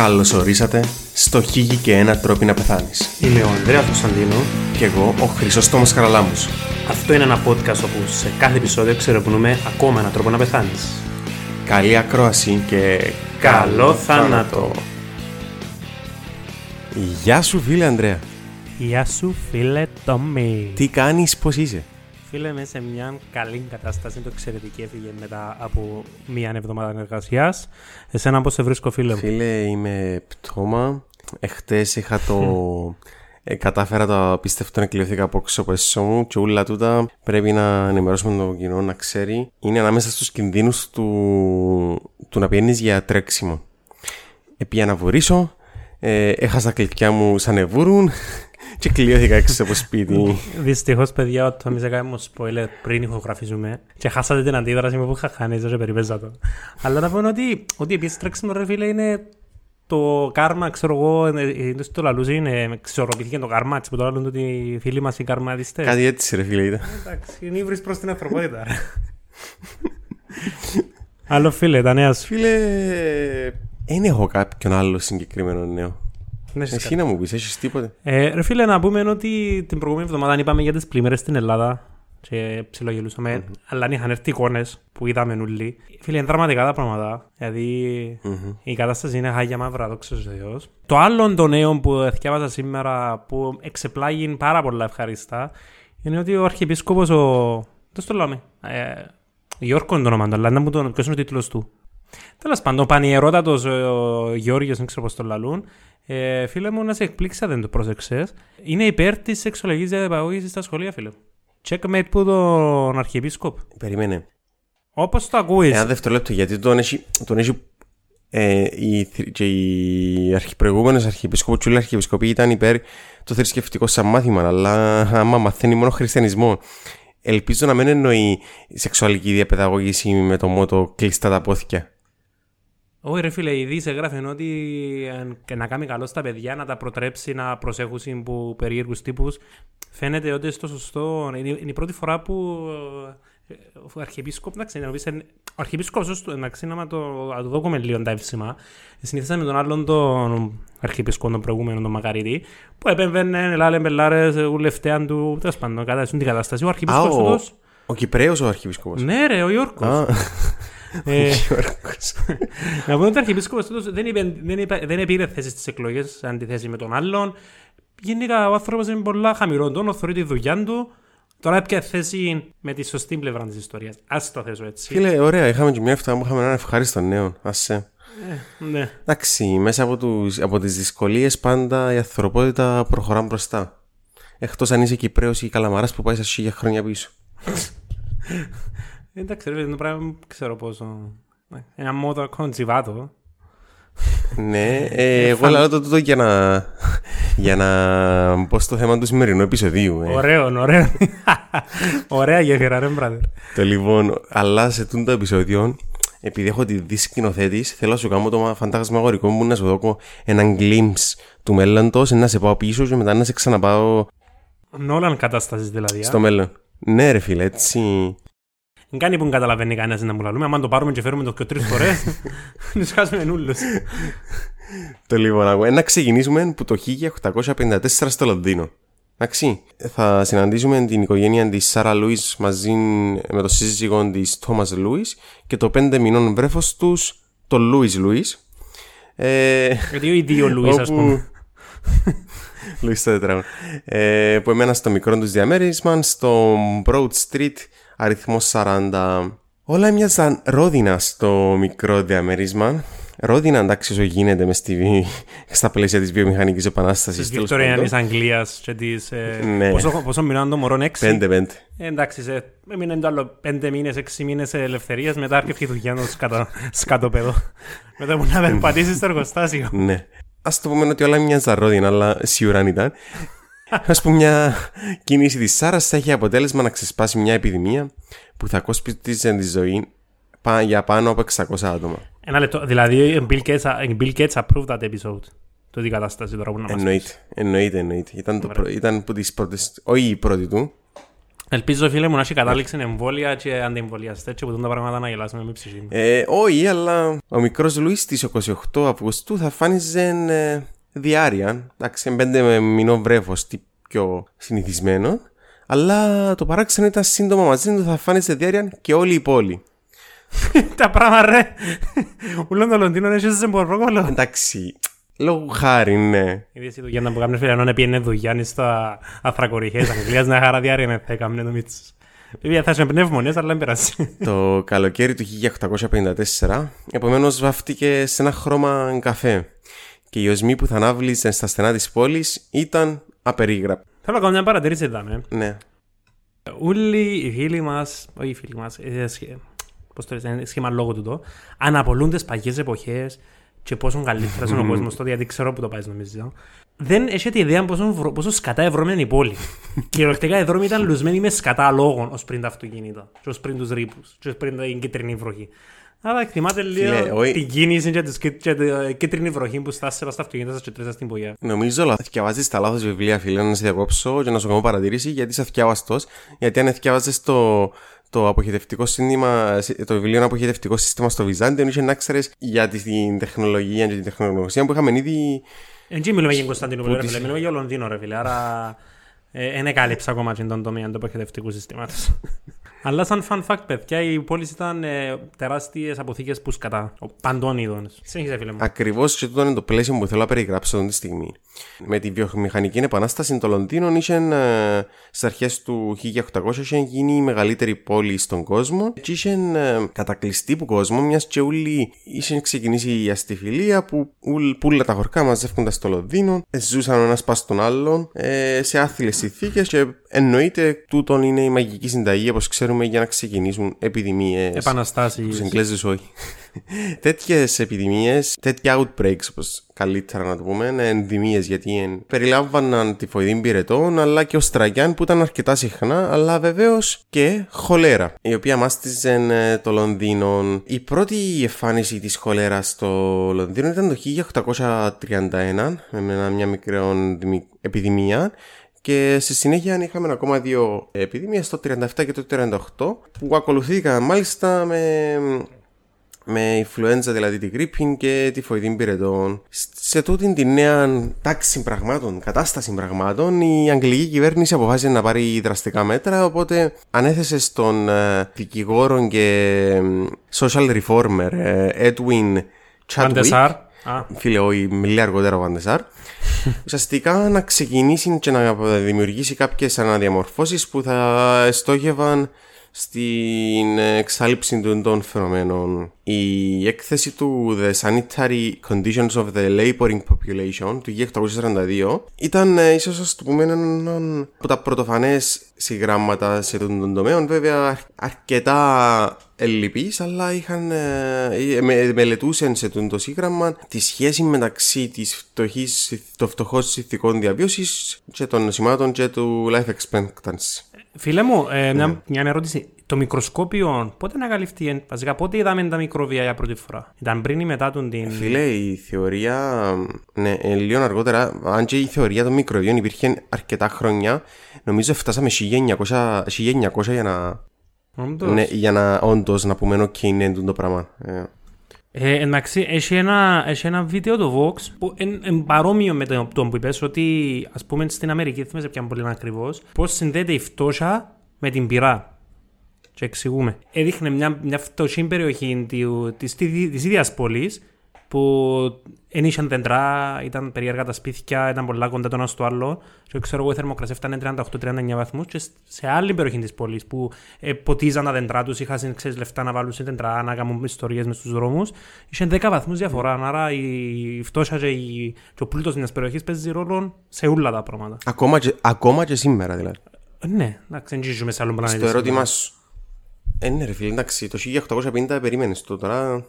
Καλώς ορίσατε στο Χίγη και ένα τρόπο να πεθάνεις. Είμαι ο Ανδρέας Κωνσταντίνο. Και εγώ ο Χρυσόστομος Χαραλάμους. Αυτό είναι ένα podcast όπου σε κάθε επεισόδιο ξερευνούμε ακόμα έναν τρόπο να πεθάνεις. Καλή ακρόαση και Καλό θάνατο. Γεια σου φίλε Ανδρέα. Γεια σου φίλε Τόμι. Τι κάνεις, πώς είσαι; Φίλε είμαι σε μια καλή κατάσταση, το εξαιρετική έφυγε μετά από μία εβδομάδα εργασίας. Εσένα πώς σε βρίσκω φίλε μου; Φίλε είμαι πτώμα. Εχθές είχα το... Ε, κατάφερα το απίστευτο να κλειωθήκα από πέσω μου και όλα τούτα πρέπει να ενημερώσουμε τον κοινό να ξέρει είναι ανάμεσα στους κινδύνους του, του να πηγαίνεις για τρέξιμο. Επία να βουρήσω, ε, έχασα τα κλειδιά μου σαν εβούρουν και κλειώθηκα έξω από σπίτι. Δυστυχώς, παιδιά, ο Τόμι έκανε μου spoiler πριν ηχογραφίζουμε και χάσατε την αντίδραση μου που είχα χάνει, δεν περιπέζα το. Αλλά να πω ότι, ότι επίση τρέξιμο ρε φίλε είναι το κάρμα, ξέρω εγώ, είναι στο λαλούζι, είναι εξορροπήθηκε το κάρμα, έτσι που το λαλούν ότι οι φίλοι μας οι καρμαδιστές. Κάτι έτσι ρε φίλε ήταν. Εντάξει, είναι ύβρις προς την ανθρωπότητα. Άλλο φίλε, τα νέα σου. Φίλε, δεν έχω κάποιον άλλο συγκεκριμένο νέο. Ναι, Εσύ να μου πεις, έχεις τίποτε; Ε, ρε φίλε, να πούμε ότι την προηγούμενη εβδομάδα είπαμε για τις πλημμύρες στην Ελλάδα και ψιλογελούσαμε, mm-hmm. αλλά αν είχαν έρθει εικόνες που είδαμε νουλί. Φίλε, είναι δραματικά τα πράγματα, γιατί mm-hmm. η κατάσταση είναι χάγια μαύρα, δόξα ο Θεός. Το άλλο το νέο που διάβαζα σήμερα, που εξεπλάγει πάρα πολλά ευχαριστά, είναι ότι ο Αρχιεπίσκοπος, ο... δεν στο λέμε, ε, Γιώργος είναι το όνομα του, αλλά δεν μου τον, ποιος είναι ο τίτλος του. Τέλος πάντων, ο πανιερότατος ο Γιώργο, δεν ξέρω πώς το λαλούν. Ε, φίλε μου, να σε εκπλήξα, δεν το πρόσεξες. Είναι υπέρ της σεξουαλικής διαπαιδαγώγησης στα σχολεία, φίλε. Checkmate που τον Αρχιεπίσκοπο. Περίμενε. Όπως το ακούεις. Ένα δευτερόλεπτο, γιατί τον έχει, τον έχει ε, η, και οι αρχιπροηγούμενε αρχιεπισκόποι και όλοι οι αρχιεπισκοποί ήταν υπέρ το θρησκευτικό σαν μάθημα, αλλά άμα μαθαίνει μόνο χριστιανισμό. Ελπίζω να μην εννοεί σεξουαλική διαπαιδαγώγηση με το μότο κλειστά τα πόθηκια. Όχι ρε φίλε, η Δύση έγραφε ότι να κάνει καλό στα παιδιά, να τα προτρέψει να προσέχουν που περίεργους τύπους. Φαίνεται ότι στο σωστό. Είναι η πρώτη φορά που ε, ο Αρχιεπίσκοπος, να ξέρει, ο Αρχιεπίσκοπος, εντάξει, να το, το δούμε λίγο τα εύσημα. Συνήθισαμε με τον άλλον τον Αρχιεπίσκοπο, τον προηγούμενο, τον Μακαρίτη, που επέμβαινε, λάλε μπελάρες, ουλευτέαν του, τέλος πάντων, κατά την κατάσταση. Ο Αρχιεπίσκοπος. Ο, ο Κυπρέος ο Αρχιεπίσκοπος. Ναι, ρε, ο Γιώργο. Ε, να πούμε ότι ο Αρχιεπίσκοπος δεν, είπε, δεν, είπε, δεν πήρε θέση στις εκλογές αντιθέσεις με τον άλλον. Γενικά ο άνθρωπος είναι πολλά χαμηλό τόνος, θεωρεί τη δουλειά του. Τώρα έπια θέση με τη σωστή πλευρά της ιστορίας. Α το θέσω έτσι. Φίλε, ωραία, είχαμε και μια έφτα που είχαμε έναν ευχάριστο νέο. Άσε. Ε, ναι. Εντάξει, μέσα από, τους, από τις δυσκολίες πάντα η ανθρωπότητα προχωρά μπροστά. Εκτός αν είσαι Κυπρέος ή Καλαμαράς που πάει σε χίλια χρόνια πίσω. Εντάξει, ρε, το πράγμα ξέρω πόσο. Ένα μότο κοντσιβάτο. ναι, ε, εγώ λέω το τούτο για να, για να μπω στο θέμα του σημερινού επεισοδίου. Ε. Ωραίο, ωραίο. Ωραία γέφυρα, ρε, μπράδερ. Το λοιπόν, αλλά σε τούτο επεισόδιο, επειδή έχω τη δει σκηνοθέτη, θέλω να σου κάνω το φαντασμαγορικό μου να σου δώσω έναν glimpse του μέλλοντο, να σε πάω πίσω και μετά να σε ξαναπάω. Νόλαν κατάστασης δηλαδή. Στο μέλλον. Ναι, ρε φίλε, έτσι. Δεν κάνει που καταλαβαίνει κανένας να μου λαλούμε. Αν το πάρουμε και φέρουμε το και τρεις φορές, να χάσουμε νουλούς. Το λοιπόν, να ξεκινήσουμε που το 1854 στο Λονδίνο. Εντάξει, θα συναντήσουμε την οικογένεια της Σάρα Λούις μαζί με το σύζυγό της Τόμας Λούις και το πέντε μηνών βρέφος τους, το Λούις Λούις. Ε, Γιατί οι δύο Λούις, ας πούμε. Λούις το τετράγωνο. Ε, που εμένα στο μικρό τους διαμέρισμα, στο Broad Street αριθμός 40. Όλα μοιάζαν ρόδινα στο μικρό διαμέρισμα. Ρόδινα εντάξει όσο γίνεται μες στη, στα πλαίσια της βιομηχανικής επανάστασης. Της Βικτωριανής Αγγλίας και της... Ε, ναι. Πόσο, πόσο μείναν το μωρό, έξι; Πέντε, πέντε. Ε, εντάξει, σε, έμεινε το άλλο πέντε μήνες, έξι μήνες ελευθερίας, μετά έρχεται η δουλειά του σκατο, σκατοπέδο. μετά μου να περπατήσει στο εργοστάσιο. ναι. Ας το πούμε ότι όλα μοιάζαν ρόδινα, αλλά σίγουρα ήταν. Α πούμε, μια κίνηση της Σάρας θα έχει αποτέλεσμα να ξεσπάσει μια επιδημία που θα κόσπιζε τη ζωή για πάνω από 600 άτομα. Ένα λεπτό. Δηλαδή, η Bill Gates, Bill Gates approved that episode. Το τι κατάσταση τώρα που να μας εννοείται, εννοείται, εννοείται. Ήταν, το προ, ήταν από τις πρώτες, όχι η πρώτη του, Ελπίζω φίλε μου να έχει κατάληξη εμβόλια και αντιεμβολιαστές και που δουν τα πράγματα να γελάσουμε με ψυχή μου. Ε, όχι, αλλά ο μικρός Λουίς στις 28 Αυγούστου θα φάνιζε ε, διάρκεια. Εντάξει, πέντε με μηνό βρέφος, τι πιο συνηθισμένο. Αλλά το παράξενο ήταν σύντομα μαζί του θα φάνιζε διάρκεια και όλη η πόλη. τα πράγματα ρε. Ούλον το Λονδίνο έχει σε πορρόκολο. Εντάξει, λόγω χάρη, ναι. Είδες η δουλειά που κάνουμε φίλε, ενώ πιένε δουλειά στα αθρακοριχές Αγγλίας να χαρά διάρκεια να θα έκαμε το μίτσος. Βέβαια θα είσαι πνεύμονες, αλλά δεν περάσει. το καλοκαίρι του 1854, επομένως βάφτηκε σε ένα χρώμα καφέ και οι οσμοί που θα ανάβλησαν στα στενά της πόλης ήταν απερίγραπτοι. Θέλω να κάνω μια παρατηρήση εδώ, ναι. Ναι. Όλοι οι φίλοι μας, όχι οι φίλοι μας, ε, πώς το λες, σχήμα λόγω του το, αναπολούν τις παγιές εποχές και πόσο καλύτερα είναι ο κόσμος τότε, γιατί ξέρω που το πάει νομίζω. Δεν έχετε ιδέα πόσο, πόσο σκατά ευρώμενη η πόλη. Κυριολεκτικά οι δρόμοι ήταν λουσμένοι με σκατά λόγων ως πριν τα αυτοκίνητα, και ως πριν τους ρήπους, και ως πριν την κίτρινη βροχή. Αλλά εκτιμάτε λίγο την κίνηση και την κίτρινη βροχή που στάσε στα αυτοκίνητα σας και τρέσα στην πογιά. Νομίζω ότι θυκιαβάζεις τα λάθος βιβλία φίλε να σε διακόψω και να σου κάνω παρατηρήσει γιατί είσαι θυκιάβαστος. Γιατί αν θυκιαβάζεις το, το αποχαιρετικό σύστημα, το βιβλίο αποχαιρετικό σύστημα στο Βυζάντιο, είχε να ξέρεις για την τεχνολογία και την τεχνολογία που είχαμε ήδη. Έτσι μιλούμε για Κωνσταντινούπολη, ρε φίλε, μιλούμε για Λονδίνο, ρε φίλε. Άρα δεν ε, κάλυψα ακόμα τον τομέα του αποχαιρετικού συστήματος. Αλλά σαν fun fact, παιδιά, οι πόλει ήταν ε, τεράστιες αποθήκες που σκατά. Παντών είδων. Συνέχισε, φίλε μου. Ακριβώς και αυτό είναι το πλαίσιο που θέλω να περιγράψω αυτή τη στιγμή. Με τη βιομηχανική επανάσταση, το Λονδίνο είχε ε, στις αρχές του 1800 είχε γίνει η μεγαλύτερη πόλη στον κόσμο. Και είχε ε, κατακλειστεί που κόσμο, μιας και ούλοι είχε ξεκινήσει η αστιφιλία που πουλα τα χορκά μαζεύκοντας στο Λονδίνο. Ε, ζούσαν ο ένας πας στον άλλον ε, σε άθλιες συνθήκες και εννοείται τούτον είναι η μαγική συνταγή όπως ξέρουμε ξέρουμε για να ξεκινήσουν επιδημίες. Επαναστάσεις. Του Εγγλέζου όχι. Τέτοιες επιδημίες, τέτοια outbreaks, όπως καλύτερα να το πούμε, ενδημίες γιατί εν, περιλάμβαναν τη φοηδή πυρετών αλλά και ο στραγιάν που ήταν αρκετά συχνά, αλλά βεβαίως και χολέρα, η οποία μάστιζε ε, το Λονδίνο. Η πρώτη εμφάνιση της χολέρας στο Λονδίνο ήταν το 1831 με μια μικρή επιδημία και στη συνέχεια είχαμε ακόμα δύο επιδημίες, το 37 και το 38, που ακολουθήθηκαν μάλιστα με, με influenza, δηλαδή την γρήπη και τη φοηδή πυρετών. Σε τούτη τη νέα τάξη πραγμάτων, κατάσταση πραγμάτων, η αγγλική κυβέρνηση αποφάσισε να πάρει δραστικά μέτρα, οπότε ανέθεσε στον ε, δικηγόρο και social reformer ε, Edwin Chadwick, φίλε, όχι, μιλεί αργότερα ο Βαντεσάρ, ουσιαστικά να ξεκινήσει και να δημιουργήσει κάποιες αναδιαμορφώσεις που θα στόχευαν στην εξάλληψη των φαινομένων. Η έκθεση του The Sanitary Conditions of the Laboring Population του 1842 ήταν ε, ίσως ας το πούμε έναν από τα πρωτοφανές συγγράμματα σε τον τομέα βέβαια αρκετά ελλειπείς αλλά είχαν, ε, με, μελετούσαν σε τον το σύγγραμμα τη σχέση μεταξύ της φτωχής, των φτωχών συνθηκών διαβίωσης και των σημάτων και του life expectancy. Φίλε μου, ε, μια, ναι. μια ερώτηση. Το μικροσκόπιο πότε ανακαλυφθεί, βασικά πότε είδαμε τα μικροβία για πρώτη φορά; Ήταν πριν ή μετά τον την. Φίλε, η θεωρία. Ναι, ε, λίγο αργότερα, αν και η θεωρία των μικροβίων υπήρχε αρκετά χρόνια, νομίζω φτάσαμε 1900, 1900 για να. Όντως. Ναι, για να όντως να πούμε OK, είναι το πράγμα. Ε. Ε, εντάξει, έχει ένα, έχει ένα βίντεο το Vox που είναι παρόμοιο με το, το που είπες ότι ας πούμε στην Αμερική, δεν σε πιάνει πολύ ακριβώς, πώς συνδέεται η φτώχεια με την πυρά. Και εξηγούμε. Έδειχνε μια, μια φτωχή περιοχή της, της ίδιας πόλης που δεν είχαν δέντρα, ήταν περίεργα τα σπίτια, ήταν πολλά κοντά το ένα στο άλλο. Και ξέρω εγώ η θερμοκρασία φτάνε 38-39 βαθμούς. Και σε άλλη περιοχή της πόλης που ε, ποτίζαν τα δέντρα τους, είχαν ξέρεις, λεφτά να βάλουν σε δέντρα, να κάνουν ιστορίες μες στους δρόμους. Είχαν 10 βαθμούς διαφορά. Άρα η φτώχεια και, η, και ο πλούτος μιας περιοχής παίζει ρόλο σε όλα τα πράγματα. Ακόμα και, ακόμα και σήμερα δηλαδή. Ε, ναι, εντάξει, δεν ζήσουμε σε άλλο πλανήτη. Στο ερώτημα σου. Ε, ναι, ρε φίλε, εντάξει, το 1850 περίμενε το τώρα.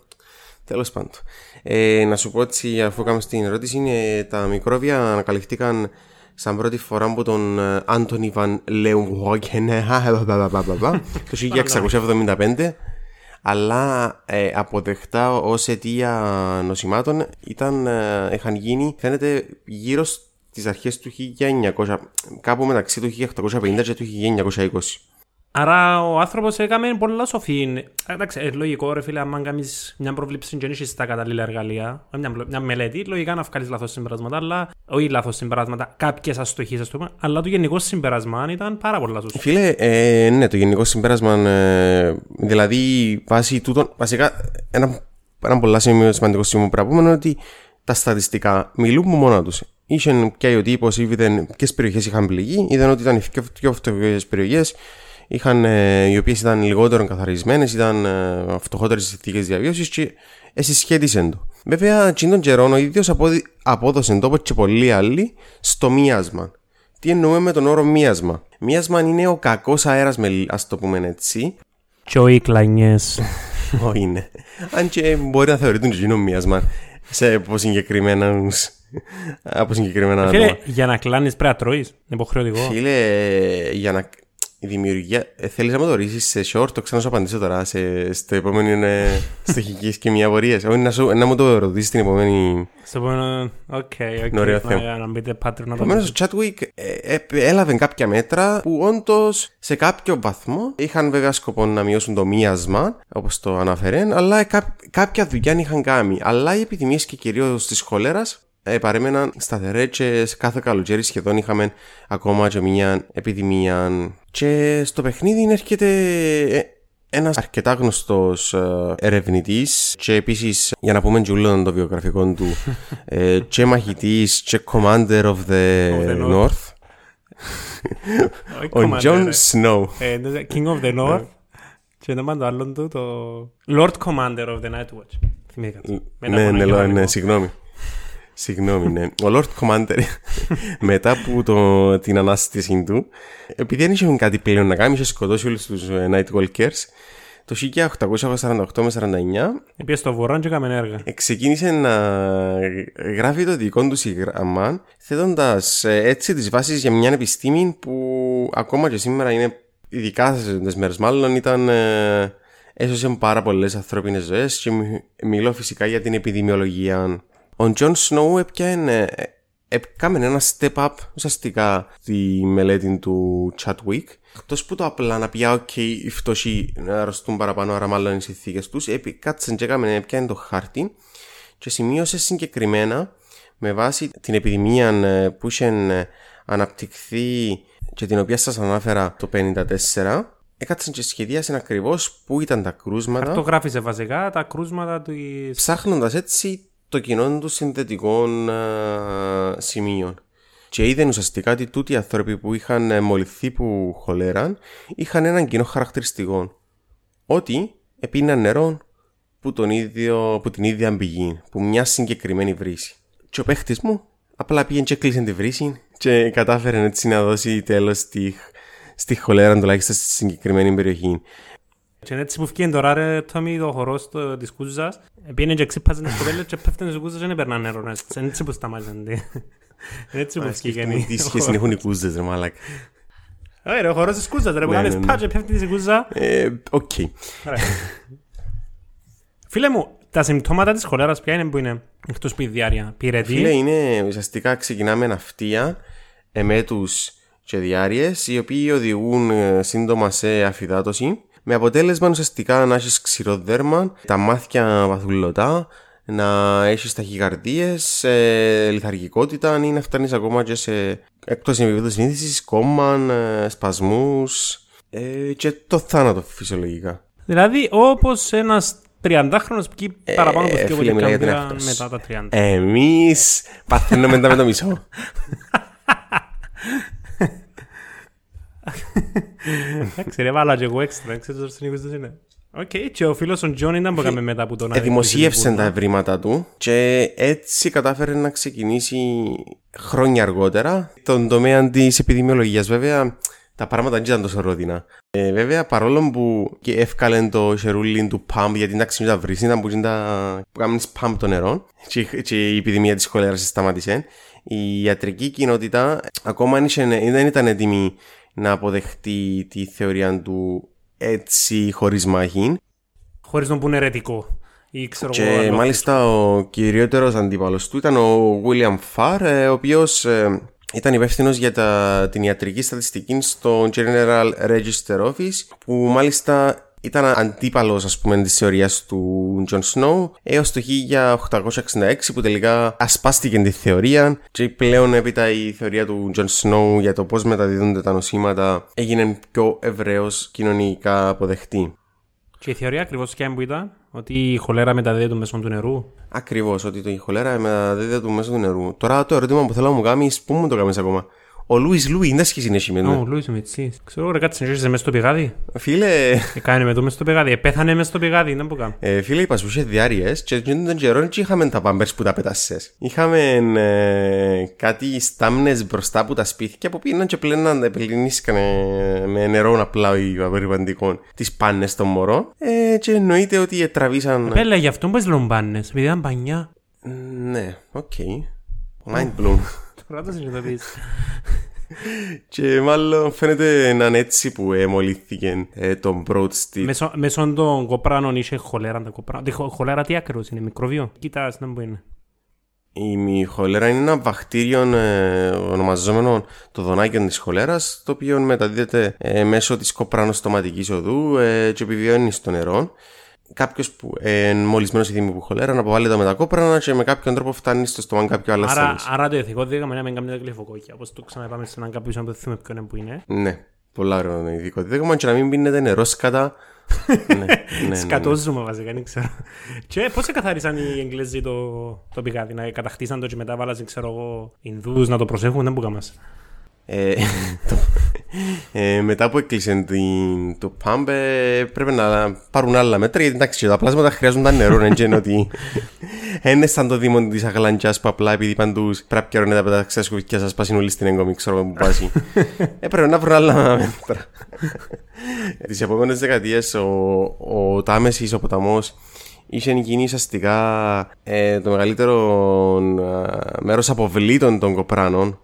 Τέλος πάντων. Ε, να σου πω έτσι, αφού κάνουμε στην ερώτηση, είναι τα μικρόβια ανακαλυφθήκαν σαν πρώτη φορά από τον Άντωνι Βαν Λεουγχόγεν το 1675 αλλά ε, αποδεχτά ως αιτία νοσημάτων ήταν, ε, είχαν γίνει φαίνεται γύρω στις αρχές του 1900 κάπου μεταξύ του 1850 και του 1920 Άρα ο άνθρωπος έκαμε πολλά σοφή. Εντάξει, ε, λογικό ρε φίλε, αν κάνεις μια προβλήψη και έχεις τα κατάλληλα εργαλεία, μια, μια μελέτη, λογικά να βγάλεις λάθος συμπεράσματα, αλλά όχι λάθος συμπεράσματα, κάποιες αστοχίες ας πούμε, αλλά το γενικό συμπεράσμα ήταν πάρα πολλά σωστό. Φίλε, ε, ναι, το γενικό συμπέρασμα, ε, δηλαδή βάσει τούτων, βασικά ένα, ένα πολλά σημαντικό σημείο που πρέπει να πούμε είναι ότι τα στατιστικά μιλούν μόνο τους. Είχε και ο τύπος, είδαν ποιες περιοχές είχαν πληγεί, είδαν ότι ήταν οι πιο φτωχές περιοχές, είχαν, ε, οι οποίες ήταν λιγότερο καθαρισμένες, ήταν ε, φτωχότερες συνθήκε διαβίωση και συσχέτισαν το. Βέβαια, εκείνον τον καιρό ο ίδιος απόδοσε τόπο και πολλοί άλλοι στο μίασμα. Τι εννοούμε με τον όρο μίασμα; Μίασμα είναι ο κακός αέρας, ας το πούμε έτσι. Και ο κλανιέ. Όχι, είναι. Αν και μπορεί να θεωρείται και εκείνο μίασμα σε από συγκεκριμένα. από συγκεκριμένα. Φίλε, για να κλάνεις πρέπει να τρώεις. Υποχρεωτικό. Φίλε, για να, η δημιουργία. Ε, Θέλεις να μου το ρίξεις σε short, το ξέρω να σου απαντήσω τώρα. Σε, στο επόμενο είναι στοχική και μια απορία. Όχι να, σου, να μου το ρωτήσεις την επόμενη. Στο επόμενο. Οκ, οκ. ωραίο θέμα. Να, να μπείτε pattern να το Επομένως, ο Chatwick ε, ε, έλαβε κάποια μέτρα που όντως σε κάποιο βαθμό είχαν βέβαια σκοπό να μειώσουν το μίασμα, όπως το αναφέρεν, αλλά κά, κάποια δουλειά είχαν κάνει. Αλλά οι επιδημίες και κυρίως της χολέρα ε, παρέμεναν σταθερές και σε κάθε καλοκαίρι σχεδόν είχαμε ακόμα και μια επιδημία. Και στο παιχνίδι έρχεται ε, ένας αρκετά γνωστός ε, ερευνητής και επίσης για να πούμε και το βιογραφικό του ε, και μαχητής και commander of the, Of the North. ο John Snow. Ε, King of the North. Και το το άλλο του, το Lord Commander of the Night Watch. Θυμήθηκα. Ναι, ναι, ναι, ναι, συγγνώμη. Συγγνώμη, ναι. Ο Lord Commander, μετά από το, την ανάστηση του, επειδή δεν είχε κάτι πλέον να κάνει, είχε σκοτώσει όλους τους Night Walkers, το 1848 με 49. Επίση στο βορρά και έκαμε έργα. Ξεκίνησε να γράφει το δικό του συγγραμμά, θέτοντας έτσι τις βάσεις για μια επιστήμη που ακόμα και σήμερα είναι, ειδικά σε τις μέρες μάλλον, ήταν. Ε, έσωσε πάρα πολλές ανθρώπινες ζωές και μιλώ φυσικά για την επιδημιολογία ο Τζον Σνόου έπιανε έκαμε ένα step up ουσιαστικά στη μελέτη του Chadwick. Εκτός που το απλά να πει, OK, οι φτωχοί να αρρωστούν παραπάνω, άρα μάλλον οι συνθήκες τους, κάτσε και έκαμε έπιανε το χάρτη και σημείωσε συγκεκριμένα με βάση την επιδημία ε, που είχε ε, αναπτυχθεί και την οποία σας ανάφερα το 1954 έκατσαν και σχεδίασαν ακριβώς πού ήταν τα κρούσματα. Αυτό γράφησε βασικά τα κρούσματα του. Ψάχνοντας έτσι το κοινό του συνδετικών α, σημείων. Και είδαν ουσιαστικά ότι τούτοι οι άνθρωποι που είχαν ε, μολυθεί που χολέραν είχαν έναν κοινό χαρακτηριστικό. Ότι επίναν νερό που, τον ίδιο, που την ίδια πηγή, που μια συγκεκριμένη βρύση. Και ο παίχτης μου απλά πήγαινε και κλείσε τη βρύση και κατάφερε έτσι να δώσει τέλος στη, στη χολέρα τουλάχιστον στη συγκεκριμένη περιοχή. Και έτσι που φύγει τώρα ρε Τόμι το χορό της κούζας. Πήγαινε και ξύπαζε τις κοπέλες και πέφτουν στις κούζες και δεν περνάνε νερό Είναι έτσι που σταμάζουν Έτσι που φύγει Τι σχέση έχουν οι κούζες ρε μάλακ Ωραία ρε ο χορός της κούζας ρε που κάνεις πάτσε πέφτει της κούζα Οκ. Φίλε μου τα συμπτώματα της χολέρας ποια είναι που είναι εκτός που η διάρκεια πυρετή Φίλε είναι ουσιαστικά ξεκινάμε ναυτία εμέτους και διάρειες οι οποίοι οδηγούν σύντομα σε αφυδάτωση με αποτέλεσμα ουσιαστικά να έχεις ξηρό δέρμα, τα μάτια βαθουλωτά, να έχεις ταχυκαρδίε, ε, λιθαργικότητα ή να φτάνεις ακόμα και σε εκτό επίπεδο συνείδησης, κόμμα, ε, σπασμούς ε, και το θάνατο φυσιολογικά. Δηλαδή, όπως ένας 30χρονο που ε, παραπάνω από δύο φίλε, μετά τα 30. Εμείς παθαίνουμε μετά με το μισό. Εντάξει ρε βάλα και εγώ έξτρα, ξέρω το συνήθως είναι. Οκ, και ο φίλος ο Τζον ήταν που έκαμε μετά από τον Δημοσίευσε τα ευρήματα του και έτσι κατάφερε να ξεκινήσει χρόνια αργότερα τον τομέα της επιδημιολογίας. Βέβαια, τα πράγματα δεν ήταν τόσο ρόδινα. Ε, βέβαια, παρόλο που και εύκαλε το χερούλιν του ΠΑΜ, γιατί εντάξει, τα βρύση ήταν που, τα... που κάνεις ΠΑΜ το νερό και, και η επιδημία της χολέρας σταμάτησε, η ιατρική κοινότητα ακόμα δεν ήταν έτοιμη να αποδεχτεί τη θεωρία του έτσι χωρίς μάχη. Χωρίς να πούνε ερετικό. Ή ξέρω και εγώ, μάλιστα ο κυριότερος αντίπαλος του ήταν ο William Farr, ε, ο οποίος ε, ήταν υπεύθυνος για τα, την ιατρική στατιστική στο General Register Office, που μάλιστα ήταν αντίπαλος ας πούμε της θεωρίας του John Snow έως το 1866 που τελικά ασπάστηκε τη θεωρία και πλέον έπειτα η θεωρία του John Snow για το πώς μεταδίδονται τα νοσήματα έγινε πιο ευρέως κοινωνικά αποδεκτή. Και η θεωρία ακριβώς ποια που ήταν, ότι η χολέρα μεταδίδεται μέσω του νερού; Ακριβώς, ότι η χολέρα μεταδίδεται μέσω του νερού. Τώρα το ερώτημα που θέλω να μου κάνεις, πού μου το κάνεις ακόμα; Ο Λούι Λούι, δεν σχέση είναι με Ο Λούι Μιτσί. Ξέρω, ρε κάτι συνεχίζει μέσα στο πηγάδι. Φίλε. Έκανε με το μέσα στο πηγάδι. Πέθανε μέσα στο πηγάδι, δεν μπορώ. Ε, φίλε, είπα σου είχε διάρειε και τον καιρό δεν είχαμε τα πάμπερ που τα πετάσσες. Είχαμε ε, κάτι στάμνες μπροστά που τα σπίτια που πήγαιναν και πλέναν επελινίσκανε με νερό απλά ή απεριβαντικών τις πάνες των μωρών. Ε, και εννοείται ότι τραβήσαν. Πέλα, γι' αυτό που πάνε, επειδή ήταν πανιά. Ναι, OK. Mind blown. Τώρα το συνειδητοποιείς. και μάλλον φαίνεται να είναι έτσι που εμολύθηκε ε, τον Broad Street. Μέσω, μέσω των κοπράνων είχε χολέρα. Τα κοπράνων. χολέρα τι άκρος είναι, μικροβίο; Κοίτα να που είναι. Η χολέρα είναι ένα βακτήριο ε, ονομαζόμενο το δονάκιο της χολέρας το οποίο μεταδίδεται ε, μέσω της κοπρανοστοματικής οδού ε, και επιβιώνει στο νερό κάποιος που είναι μολυσμένο η θύμη που χολέρα να αποβάλει τα μετακόπρανα και με κάποιον τρόπο φτάνει στο στόμα κάποιο άλλο άρα, άρα το ηθικό δίγαμα είναι να μην κάνει τα γλυφοκόκκια. Όπως το ξαναπάμε σε έναν κάποιο που δεν θυμάμαι ποιον που είναι. Ναι, πολλά ωραίο είναι ειδικό δίγαμα και να μην πίνετε νερό σκατά. ναι, ναι, ναι, Σκατόζουμε βασικά, δεν ξέρω. και πώς καθάρισαν οι Εγγλέζοι το, το πηγάδι, να κατακτήσαν το και μετά βάλαζαν, ξέρω εγώ, Ινδούς να το προσέχουν, δεν μπορούμε ε, ε, μετά που έκλεισε την, το pump ε, πρέπει να πάρουν άλλα μέτρα γιατί εντάξει τα πλάσματα χρειάζονταν νερό δεν είναι ότι είναι σαν το δήμο της Αγλαντζάς που απλά επειδή παντούς πρέπει να τα πετάξει στα σκουφικιά σας πάσουν όλοι στην έγκομη ξέρω που πάσει έπρεπε να βρουν άλλα μέτρα. Τις επόμενες δεκαετίες ο, ο Τάμεσης ο ποταμός είχε γίνει ουσιαστικά ε, το μεγαλύτερο ε, μέρος αποβλήτων των κοπράνων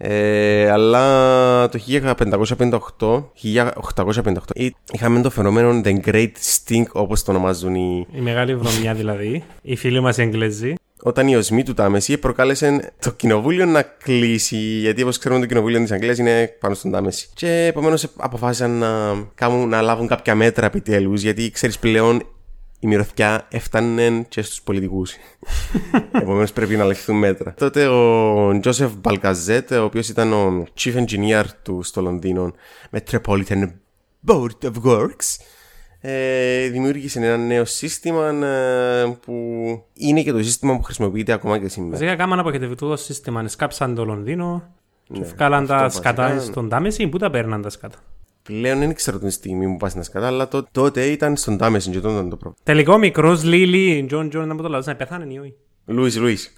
ε, αλλά το 1558, 1858 είχαμε το φαινόμενο The Great Stink όπως το ονομάζουν οι... Η μεγάλη βρωμιά δηλαδή, οι φίλοι μας οι Εγγλέζοι. Όταν η οσμή του Τάμεση προκάλεσε το κοινοβούλιο να κλείσει, γιατί όπως ξέρουμε το κοινοβούλιο της Αγγλίας είναι πάνω στον Τάμεση. Και επομένως αποφάσισαν να, κάνουν, να λάβουν κάποια μέτρα επιτέλους, γιατί ξέρεις πλέον η μυρωδιά έφτανε και στους πολιτικούς. Επομένως πρέπει να λεφθούν μέτρα. Τότε ο Τζόσεφ Μπαλκαζέτ, ο οποίος ήταν ο chief engineer του στο Λονδίνο, Metropolitan Board of Works, ε, δημιούργησε ένα νέο σύστημα ε, που είναι και το σύστημα που χρησιμοποιείται ακόμα και σήμερα. Βασικά κάμαν αποχετευτικό σύστημα. Σκάψαν το Λονδίνο και ναι, τα σκατά στον Τάμεση. Πού τα παίρναν τα σκατά; Πλέον δεν ξέρω την στιγμή που πας να σκατά, αλλά το, τότε ήταν στον Τάμεσιν και τότε ήταν το πρόβλημα. Τελικό μικρός Λίλι, Τζον Τζον, να μου το λέω, να πεθάνε ή όχι. Λούις Λούις.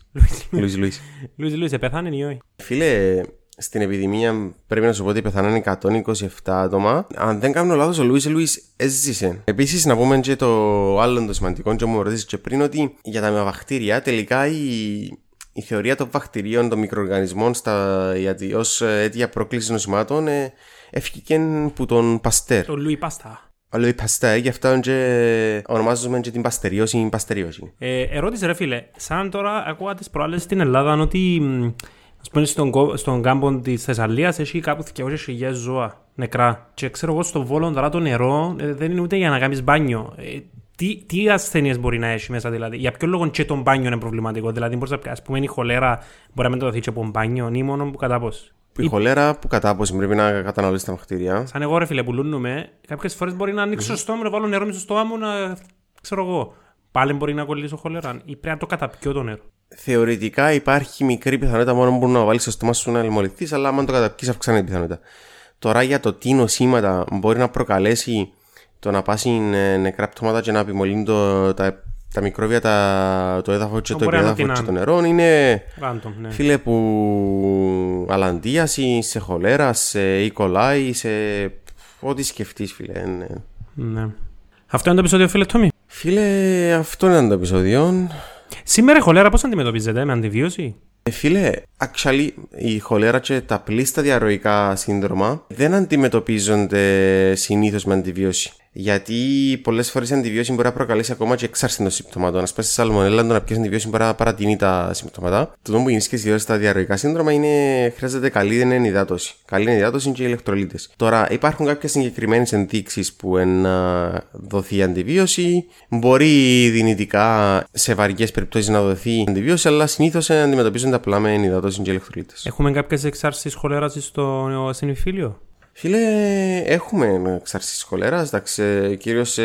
Λούις Λούις. Λούις Λούις, πεθάνε ή όχι. Φίλε, στην επιδημία πρέπει να σου πω ότι πεθάνανε 127 άτομα. Αν δεν κάνω λάθος, ο Λούις Λούις έζησε. Επίσης, να πούμε και το άλλο το σημαντικό, και μου ρωτήσεις και πριν, ότι για τα βακτήρια τελικά η, η θεωρία των βακτηρίων, των μικροοργανισμών στα, ως αίτια πρόκλησης νοσημάτων ε, έφυγε που τον Παστέρ. Τον Λουί Παστά. Ο Λουί Παστέρ, γι' αυτό και ονομάζουμε και την παστερίωση ή παστερίωση. Ε, ερώτηση ρε φίλε, σαν τώρα ακούγα τις προάλλες στην Ελλάδα ότι ας πούμε στον, στον κάμπο της Θεσσαλίας έχει κάπου 200.000 ζώα νεκρά και ξέρω εγώ στο Βόλο τώρα το νερό ε, δεν είναι ούτε για να κάνεις μπάνιο. Ε, τι, τι ασθένειες μπορεί να έχει μέσα, δηλαδή; Για ποιο λόγο και το μπάνιο είναι προβληματικό; Δηλαδή, μπορείς να πει, ας πούμε, η χολέρα μπορεί να μεταδοθεί και από μπάνιο ή μόνο που κατά η χολέρα που κατά πόσο πρέπει να καταναλώσει τα βακτήρια. Σαν εγώ ρε φίλε που λούνουμε, κάποιες φορές μπορεί να ανοίξω mm-hmm. στο στόμα μου, να βάλω νερό στο στόμα μου, να ξέρω εγώ. Πάλι μπορεί να κολλήσω χολέρα ή πρέπει να το καταπιώ το νερό. Θεωρητικά υπάρχει μικρή πιθανότητα μόνο που να βάλεις στο στόμα σου να λιμοληθεί, αλλά αν το καταπιείς, αυξάνεται η πιθανότητα. Τώρα για το τι νοσήματα μπορεί να προκαλέσει το να πάσει νεκρά πτώματα και να επιμολύνει το, τα τα μικρόβια, τα, το έδαφος και το επίδαφο και το νερό είναι Random, ναι. φίλε που αλαντίαση, σε χολέρα, σε E. σε ό,τι σκεφτείς, φίλε. Ναι. ναι. Αυτό είναι το επεισόδιο, φίλε Τόμι; Φίλε, αυτό είναι το επεισόδιο. Σήμερα η χολέρα πώς αντιμετωπίζετε, με αντιβίωση; Ε, φίλε, actually, η χολέρα και τα πλήστα διαρροϊκά σύνδρομα δεν αντιμετωπίζονται συνήθως με αντιβίωση. Γιατί πολλές φορές η αντιβίωση μπορεί να προκαλέσει ακόμα και εξάρτηση των συμπτωμάτων. Α πούμε, σε σαλμονέλα, το να πιέσει αντιβίωση μπορεί να παρατείνει τα συμπτώματα. Το που γίνει και στα διαρροϊκά σύνδρομα είναι χρειάζεται καλή ενυδάτωση. Καλή ενυδάτωση και ηλεκτρολίτες. Τώρα, υπάρχουν κάποιες συγκεκριμένες ενδείξεις που να δοθεί αντιβίωση. Μπορεί δυνητικά σε βαριές περιπτώσεις να δοθεί αντιβίωση, αλλά συνήθως αντιμετωπίζονται απλά με ενυδάτωση και ηλεκτρολίτες. Έχουμε κάποιες εξάρσεις χολέρα στο συνειφίλιο. Φίλε, έχουμε εξάρσει χολέρας, εντάξει, κυρίως σε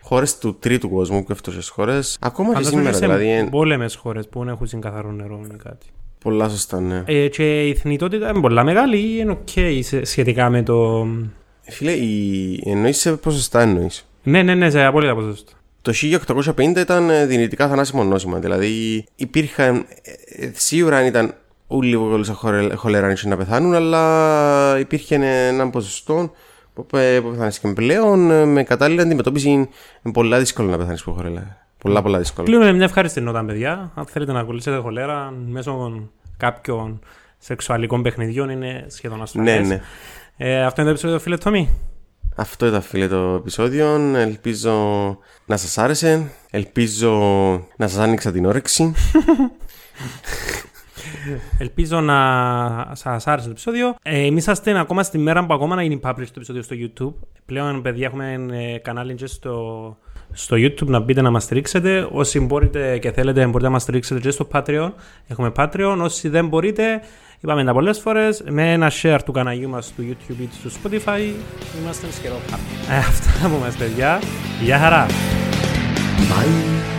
χώρες του τρίτου κόσμου και αυτέ τι χώρες. Ακόμα και σήμερα, σε δηλαδή. Πόλεμες χώρες που δεν έχουν καθαρό νερό ή κάτι. Πολλά σωστά, ναι. Ε, και η θνητότητα είναι πολλά μεγάλη ή είναι ok σχετικά με το. Φίλε, η... εννοείς σε ποσοστά εννοείς; Ναι, ναι, ναι, σε απόλυτα ποσοστά. Το 1850 ήταν δυνητικά θανάσιμο νόσημα. Δηλαδή υπήρχαν. Ε, ε, σίγουρα αν ήταν όλοι που κολλήσαν χολέρα να πεθάνουν, αλλά υπήρχε ένα ποσοστό που πεθάνεις και πλέον με κατάλληλη αντιμετώπιση είναι πολλά δύσκολο να πεθάνεις από χολέρα. Πολλά πολλά δύσκολα. Κλείνουμε μια ευχάριστη νότα, παιδιά. Αν θέλετε να κολλήσετε χολέρα μέσω κάποιων σεξουαλικών παιχνιδιών είναι σχεδόν ασφαλές. Ναι, ναι. Ε, αυτό είναι το επεισόδιο, φίλε Τόμι. Αυτό ήταν φίλε το επεισόδιο. Ελπίζω να σας άρεσε. Ελπίζω να σας άνοιξα την όρεξη. Ελπίζω να σας άρεσε το επεισόδιο. Ε, Εμείς είμαστε ακόμα στη μέρα που ακόμα να γίνει publish το επεισόδιο στο YouTube. Πλέον, παιδιά, έχουμε ε, κανάλι και στο, στο YouTube να μπείτε να μας στηρίξετε. Όσοι μπορείτε και θέλετε, μπορείτε να μας στηρίξετε και στο Patreon. Έχουμε Patreon. Όσοι δεν μπορείτε, είπαμε τα πολλές φορές, με ένα share του καναλιού μας στο YouTube ή στο Spotify. Είμαστε σχεδόν happy. Ε, αυτά από μα, παιδιά. Γεια χαρά. Bye.